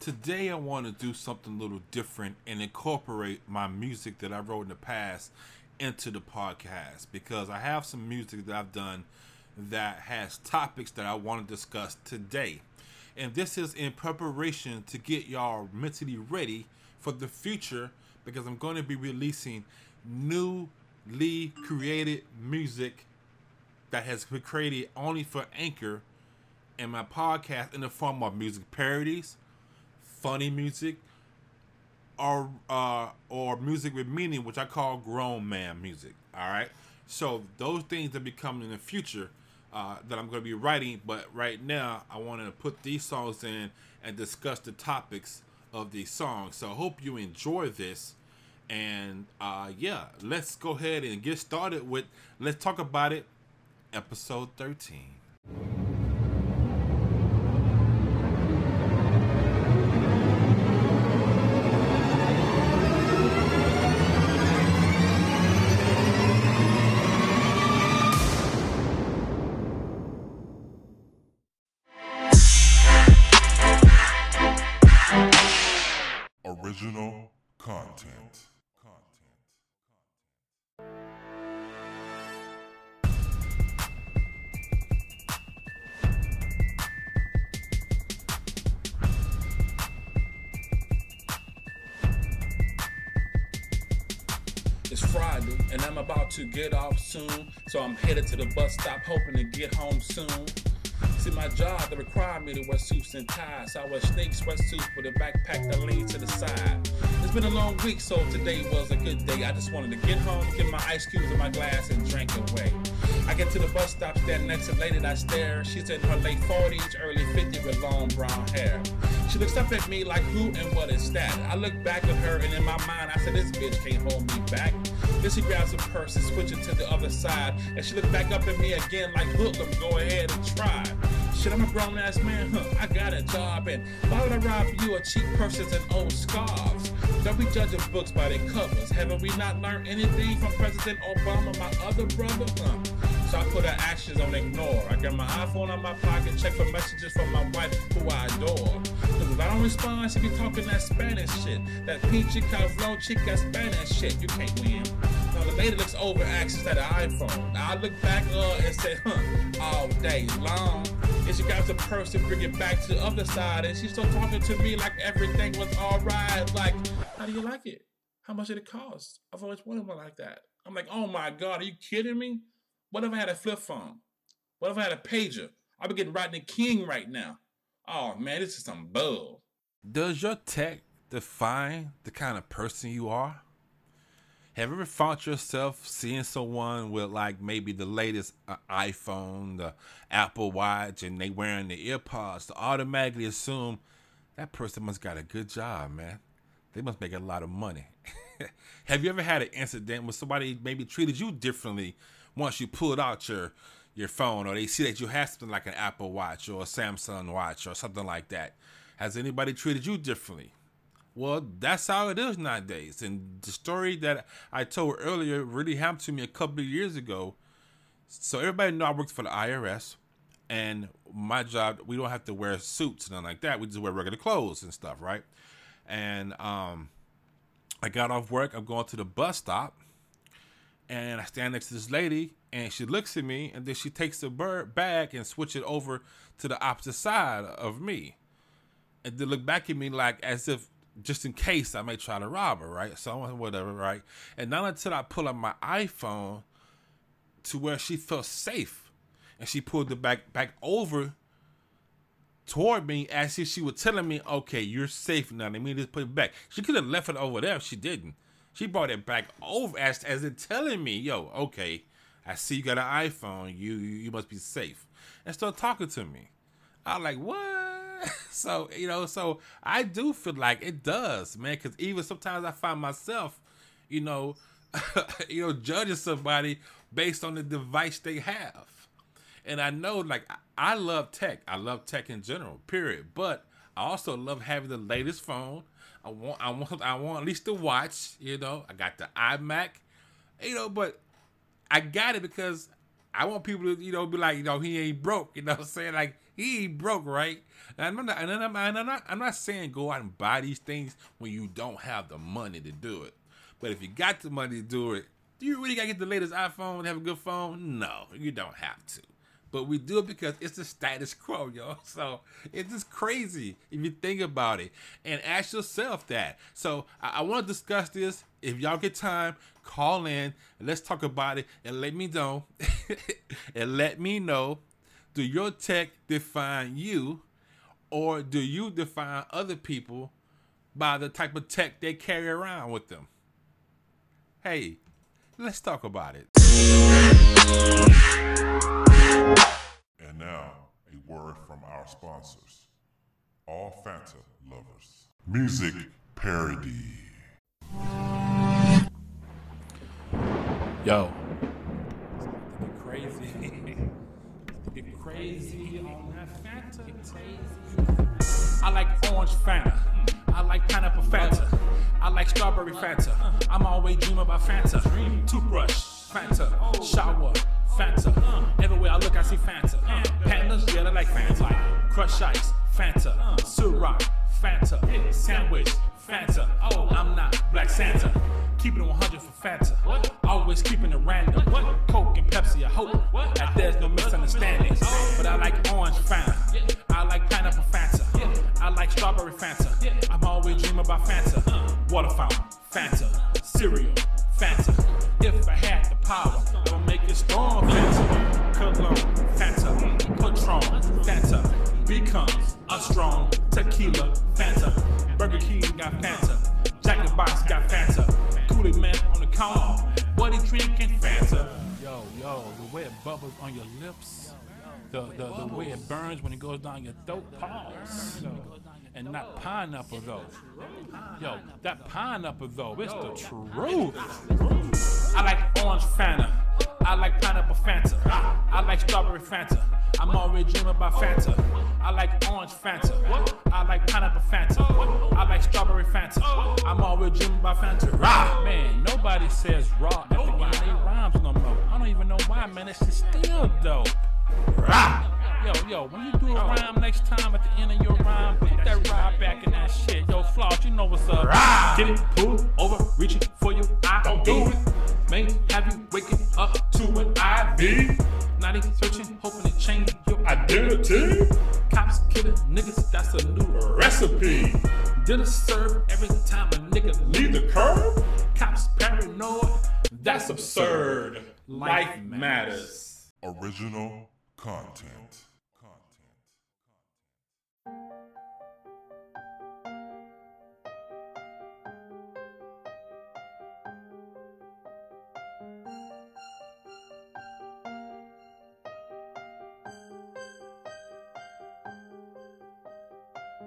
Today I want to do something a little different and incorporate my music that I wrote in the past into the podcast because I have some music that I've done that has topics that I want to discuss today. And this is in preparation to get y'all mentally ready for the future because I'm going to be releasing newly created music that has been created only for Anchor and my podcast in the form of music parodies, funny music, or uh, or music with meaning, which I call grown man music. All right, so those things that become in the future uh, that I'm going to be writing, but right now I want to put these songs in and discuss the topics of these songs. So I hope you enjoy this. And uh, yeah, let's go ahead and get started with. Let's talk about it. Episode 13. Original content. It's Friday and I'm about to get off soon, so I'm headed to the bus stop hoping to get home soon. See, my job that required me to wear suits and ties, I wear snake sweatsuits with a backpack that leans to the side. It's been a long week, so today was a good day. I just wanted to get home, get my ice cubes in my glass, and drink away. I get to the bus stop, stand next to a lady I stare. She's in her late 40s, early 50s with long brown hair. She looks up at me like, who and what is that? I look back at her, and in my mind, I said, this bitch can't hold me back. Then she grabs a purse and switches to the other side. And she looked back up at me again like, look, I'm go ahead and try. Shit, I'm a grown ass man, huh? I got a job, and why would I rob you of cheap purses and old scarves? Don't be judging books by their covers. Haven't we not learned anything from President Obama, my other brother? Huh? So I put her actions on ignore. I got my iPhone on my pocket, check for messages from my wife, who I adore. Cause if I don't respond, she be talking that Spanish shit. That peachy cabrón chica Spanish shit. You can't win. Now the lady looks over actions at the iPhone. I look back uh, and say, huh, all day long. And she grabs a purse and bring it back to the other side. And she's still talking to me like everything was alright. Like, how do you like it? How much did it cost? I've always wanted one like that. I'm like, oh my God, are you kidding me? What if I had a flip phone? What if I had a pager? I'd be getting Rodney King right now. Oh man, this is some bull. Does your tech define the kind of person you are? Have you ever found yourself seeing someone with like maybe the latest uh, iPhone, the Apple Watch, and they wearing the earpods to automatically assume that person must got a good job, man. They must make a lot of money. Have you ever had an incident where somebody maybe treated you differently once you pulled out your your phone or they see that you have something like an Apple Watch or a Samsung Watch or something like that? Has anybody treated you differently? Well, that's how it is nowadays. And the story that I told earlier really happened to me a couple of years ago. So everybody know I worked for the IRS, and my job we don't have to wear suits and nothing like that. We just wear regular clothes and stuff, right? And um, I got off work. I'm going to the bus stop, and I stand next to this lady, and she looks at me, and then she takes the bird bag and switch it over to the opposite side of me, and then look back at me like as if just in case I may try to rob her, right? So whatever, right? And not until I pull up my iPhone to where she felt safe, and she pulled it back back over toward me as if she was telling me, "Okay, you're safe now. Let me just put it back." She could have left it over there if she didn't. She brought it back over as as in telling me, "Yo, okay, I see you got an iPhone. You you must be safe," and start talking to me. I'm like, "What?" so you know, so I do feel like it does, man. Because even sometimes I find myself, you know, you know, judging somebody based on the device they have. And I know, like, I love tech. I love tech in general, period. But I also love having the latest phone. I want, I want, I want at least the watch. You know, I got the iMac. You know, but I got it because I want people to, you know, be like, you know, he ain't broke. You know what I'm saying? Like, he broke, right? And I'm not, and I'm, and I'm not, I'm not saying go out and buy these things when you don't have the money to do it. But if you got the money to do it, do you really gotta get the latest iPhone and have a good phone? No, you don't have to. But we do it because it's the status quo, yo. So it's just crazy if you think about it. And ask yourself that. So I, I want to discuss this. If y'all get time, call in and let's talk about it and let me know. and let me know. Do your tech define you? Or do you define other people by the type of tech they carry around with them? Hey, let's talk about it. And now, a word from our sponsors. All Fanta lovers. Music parody. Yo. Get crazy. Get crazy on that Fanta. I like orange Fanta. I like pineapple Fanta. I like strawberry Fanta. I'm always dreaming about Fanta. Toothbrush, Fanta. Shower, Fanta. Everywhere I look, I see Fanta. Pandas, yeah, they like Fanta. Crush ice, Fanta. Ciroc, Fanta. Sandwich, Fanta. Oh, I'm not Black Santa. Keeping it 100 for Fanta. Always keeping it random. Coke and Pepsi, I hope that there's no misunderstandings. But I like orange Fanta. I like pineapple Fanta. I like strawberry Fanta. I'm always dreaming about Fanta. Water fountain, Fanta. Cereal, Fanta. If I had the power, I would make it storm Fanta. Cologne, Fanta. Patron, Fanta. Becomes a strong tequila, Fanta. Burger King got Fanta. Jack in the Box got Fanta. Kool-Aid on the counter. What he drinking? Fanta. Yo, yo, the way it bubbles on your lips. The, the, the way it burns when it goes down your throat. Pause. And not pineapple though. Yo, that pineapple though, it's the truth. I like orange Fanta. I like pineapple Fanta. I like strawberry Fanta. I'm already dreaming about Fanta. I like orange Fanta. I like pineapple Fanta. I like strawberry Fanta. I'm already dreaming about Fanta. Rah! Man, nobody says raw at the end of rhymes no more. I don't even know why, man. It's just still dope. Rah! Yo, yo, when you do a rhyme next time at the end of your rhyme, put that rhyme back in that shit. Yo, Floss, you know what's up. Get it,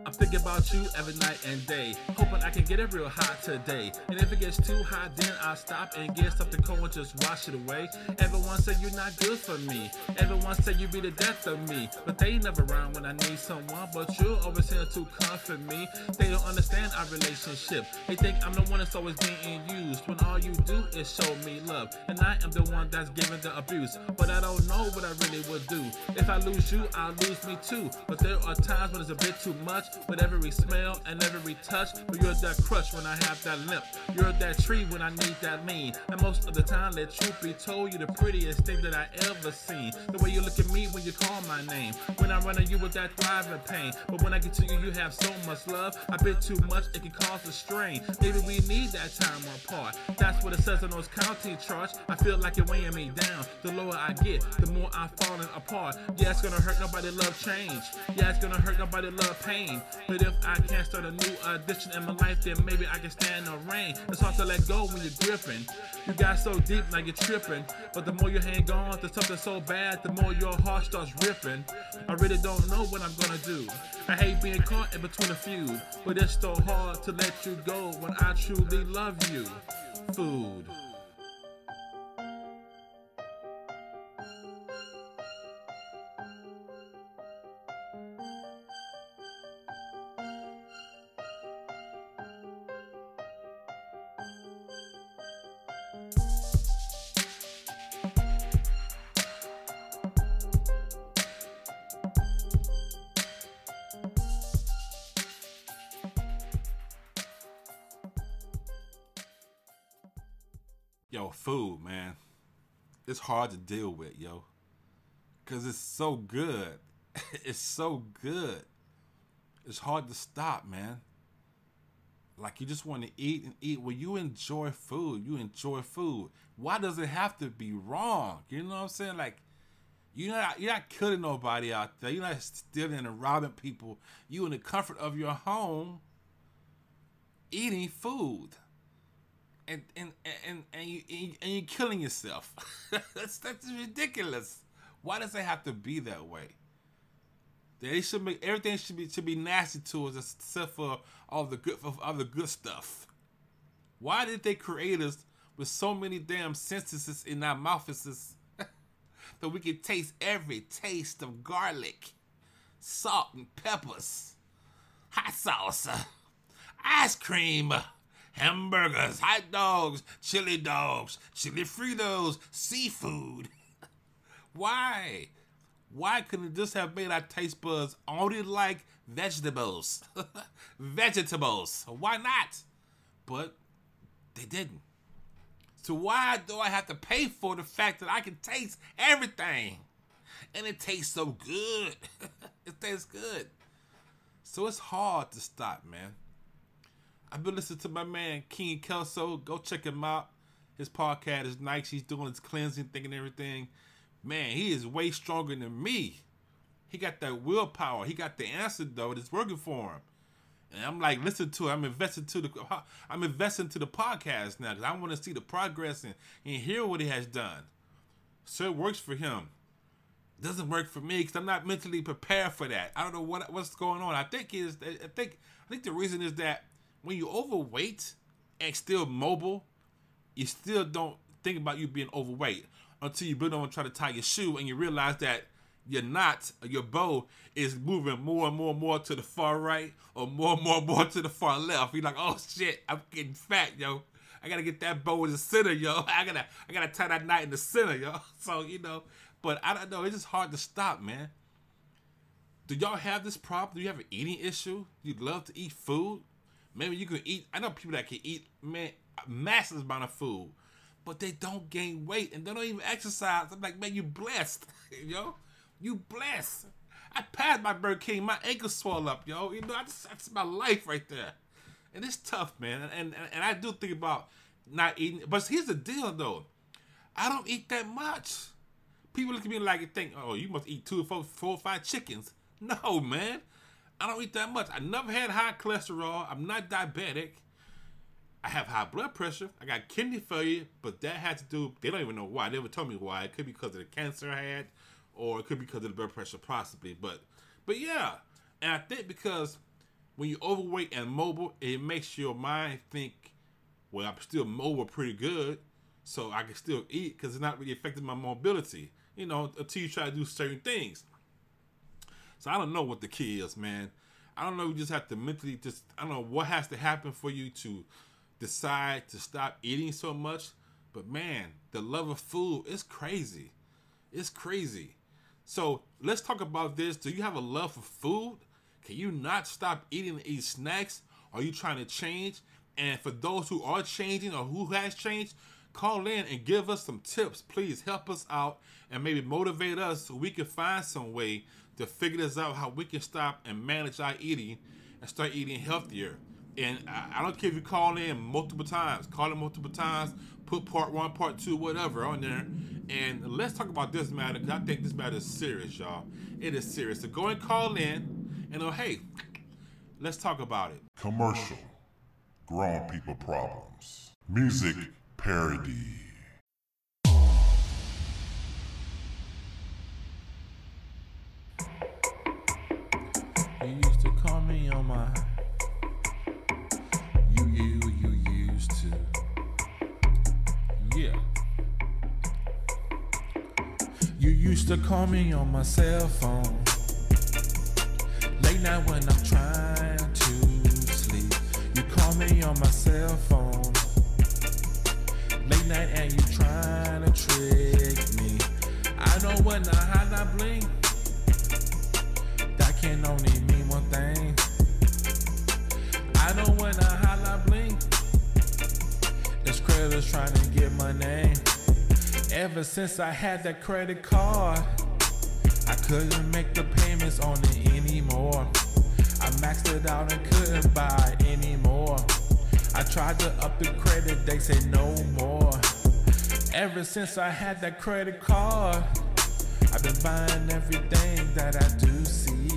I'm thinking about you every night and day, hoping I can get it real hot today. And if it gets too hot, then I'll stop and get something cold and just wash it away. Everyone say you're not good for me. Everyone say you be the death of me, but they never around when I need someone. But you're always here to comfort me. They don't understand our relationship. They think I'm the one that's always being used when all you do is show me love, and I am the one that's giving the abuse. But I don't know what I really would do. If I lose you, I'll lose me too. But there are times when it's a bit too much. With every smell and every touch, but you're that crush when I have that limp. You're that tree when I need that lean. And most of the time, let truth be told, you're the prettiest thing that I ever seen. The way you look at me when you call my name. When I run at you with that thriving pain. But when I get to you, you have so much love. I bit too much, it can cause a strain. Maybe we need that time apart. That's what it says on those county charts. I feel like you're weighing me down. The lower I get, the more I'm falling apart. Yeah, it's gonna hurt nobody love change. Yeah, it's gonna hurt nobody love pain. But if I can't start a new addiction in my life, then maybe I can stand the rain. It's hard to let go when you're gripping. You got so deep, now you're tripping. But the more you hang on to something so bad, the more your heart starts ripping. I really don't know what I'm gonna do. I hate being caught in between a few, but it's so hard to let you go when I truly love you. Food. Yo, food, man. It's hard to deal with, yo. Cause it's so good. it's so good. It's hard to stop, man. Like you just want to eat and eat. Well, you enjoy food. You enjoy food. Why does it have to be wrong? You know what I'm saying? Like you're not you're not killing nobody out there. You're not stealing and robbing people. You in the comfort of your home eating food. And and and and you and you're killing yourself. that's that's ridiculous. Why does it have to be that way? They should make everything should be should be nasty to us except for all the good for all the good stuff. Why did they create us with so many damn senses in our mouths that we can taste every taste of garlic, salt and peppers, hot sauce, ice cream, hamburgers, hot dogs, chili dogs, chili Fritos, seafood. Why? Why couldn't just have made our taste buds only like vegetables? vegetables. Why not? But they didn't. So why do I have to pay for the fact that I can taste everything? And it tastes so good. it tastes good. So it's hard to stop, man. I've been listening to my man King Kelso. Go check him out. His podcast is nice. He's doing his cleansing thing and everything man, he is way stronger than me. He got that willpower. He got the answer though. It's working for him. And I'm like, listen to it. I'm investing to the I'm investing to the podcast now because I want to see the progress and, and hear what he has done. So it works for him. It doesn't work for me because I'm not mentally prepared for that. I don't know what what's going on. I think is I think I think the reason is that when you're overweight and still mobile, you still don't think about you being overweight until you build on try to tie your shoe and you realize that your knot, your bow is moving more and more and more to the far right or more and more and more to the far left. You're like, oh shit, I'm getting fat, yo. I gotta get that bow in the center, yo. I gotta I gotta tie that knot in the center, yo. So, you know, but I don't know, it's just hard to stop, man. Do y'all have this problem? Do you have an eating issue? You love to eat food? Maybe you can eat I know people that can eat man massive amount of food but they don't gain weight and they don't even exercise. I'm like, man, you blessed, yo. You blessed. I passed my Burger King, my ankles swell up, yo. You know, just, that's my life right there. And it's tough, man. And, and, and I do think about not eating. But here's the deal, though. I don't eat that much. People look at me like and think, oh, you must eat two, four, four, five chickens. No, man. I don't eat that much. I never had high cholesterol. I'm not diabetic. I have high blood pressure. I got kidney failure, but that had to do. They don't even know why. They never told me why. It could be because of the cancer I had, or it could be because of the blood pressure, possibly. But, but yeah, and I think because when you're overweight and mobile, it makes your mind think, well, I'm still mobile pretty good, so I can still eat because it's not really affecting my mobility. You know, until you try to do certain things. So I don't know what the key is, man. I don't know. You just have to mentally just. I don't know what has to happen for you to decide to stop eating so much. But man, the love of food is crazy. It's crazy. So let's talk about this. Do you have a love for food? Can you not stop eating and eat snacks? Are you trying to change? And for those who are changing or who has changed, call in and give us some tips. Please help us out and maybe motivate us so we can find some way to figure this out how we can stop and manage our eating and start eating healthier. And I, don't care if you call in multiple times, call in multiple times, put part one, part two, whatever on there. And let's talk about this matter because I think this matter is serious, y'all. It is serious. So go and call in and oh, hey, let's talk about it. Commercial. Grown people problems. Music parody. Used to call me on my cell phone. Late night when I'm trying to sleep. You call me on my cell phone. Late night and you trying to trick me. I know when I hide, I Ever since I had that credit card, I couldn't make the payments on it anymore. I maxed it out and couldn't buy anymore. I tried to up the credit, they said no more. Ever since I had that credit card, I've been buying everything that I do see.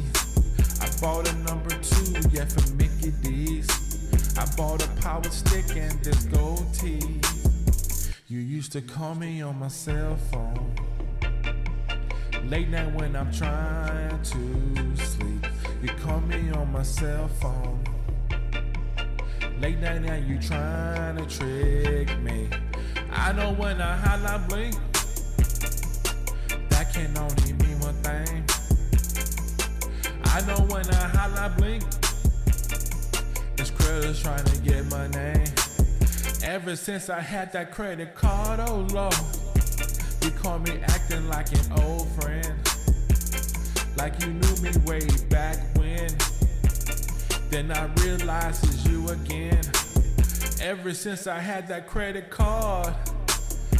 I bought a number two, yeah, for Mickey D's. I bought a power stick and this gold tee. You used to call me on my cell phone. Late night when I'm trying to sleep. You call me on my cell phone. Late night now you trying to trick me. I know when I holla blink, that can only mean one thing. I know when I holla blink, this credit's trying to get my name. Ever since I had that credit card, oh Lord, you call me acting like an old friend. Like you knew me way back when. Then I realized it's you again. Ever since I had that credit card,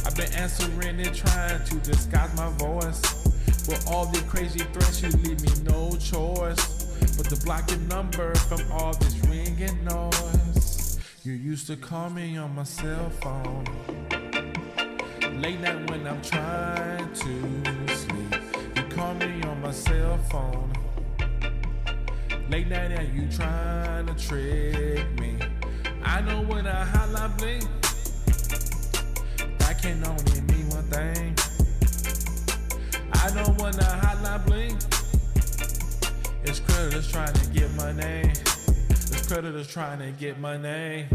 I've been answering it, trying to disguise my voice. With all the crazy threats, you leave me no choice but to block your number from all this ringing noise. You used to call me on my cell phone. Late night when I'm trying to sleep. You call me on my cell phone. Late night and you trying to trick me. I know when I holla blink, that can only mean one thing. I know when I holla blink, it's creditors trying to get my name. Creditors trying to get my name.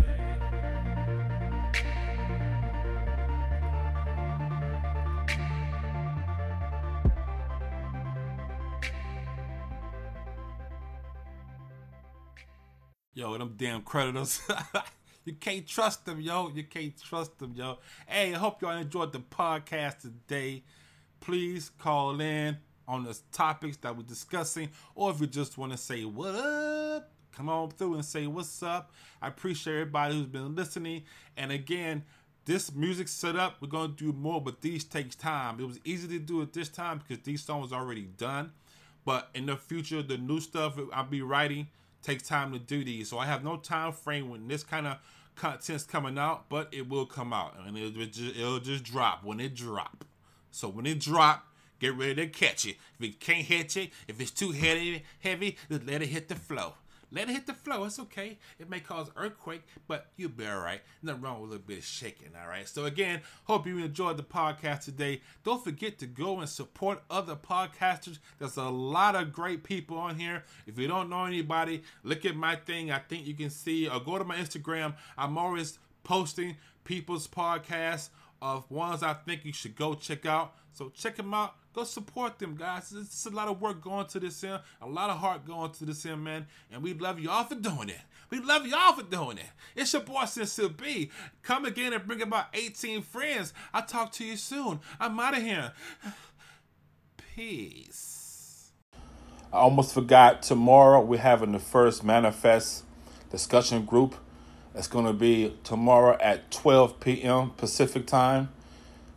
Yo, them damn creditors. you can't trust them, yo. You can't trust them, yo. Hey, I hope y'all enjoyed the podcast today. Please call in on the topics that we're discussing, or if you just want to say what up, come on through and say what's up. I appreciate everybody who's been listening. And again, this music setup, we're gonna do more, but these takes time. It was easy to do it this time because these songs already done. But in the future, the new stuff I'll be writing takes time to do these. So I have no time frame when this kind of content's coming out, but it will come out and it'll just, it'll just drop when it drop. So when it drop, get ready to catch it. If it can't hit you, if it's too heavy, heavy, just let it hit the flow. Let it hit the flow. It's okay. It may cause earthquake, but you'll be all right. Nothing wrong with a little bit of shaking, all right? So again, hope you enjoyed the podcast today. Don't forget to go and support other podcasters. There's a lot of great people on here. If you don't know anybody, look at my thing. I think you can see, or go to my Instagram. I'm always posting people's podcasts of ones I think you should go check out. So check them out. Go support them, guys. It's a lot of work going to this end, a lot of heart going to this end, man. And we love y'all for doing it. We love y'all for doing it. It's your boy Sincere B. Come again and bring about 18 friends. I'll talk to you soon. I'm out of here. Peace. I almost forgot. Tomorrow we're having the first manifest discussion group. It's going to be tomorrow at 12 p.m. Pacific time.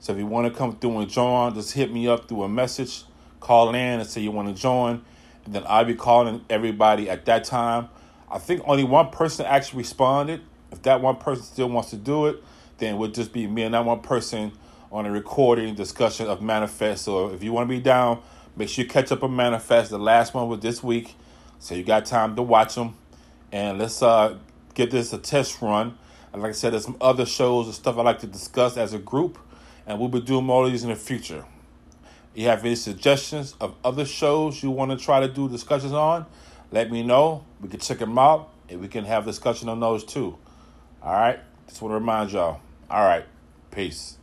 So if you want to come through and join, just hit me up through a message, call in and say you want to join. And then I'll be calling everybody at that time. I think only one person actually responded. If that one person still wants to do it, then it would just be me and that one person on a recording discussion of Manifest. So if you want to be down, make sure you catch up on Manifest. The last one was this week. So you got time to watch them. And let's uh, get this a test run. And like I said, there's some other shows and stuff I like to discuss as a group and we'll be doing more of these in the future. If you have any suggestions of other shows you want to try to do discussions on, let me know. We can check them out and we can have discussion on those too. All right? Just want to remind y'all. All right. Peace.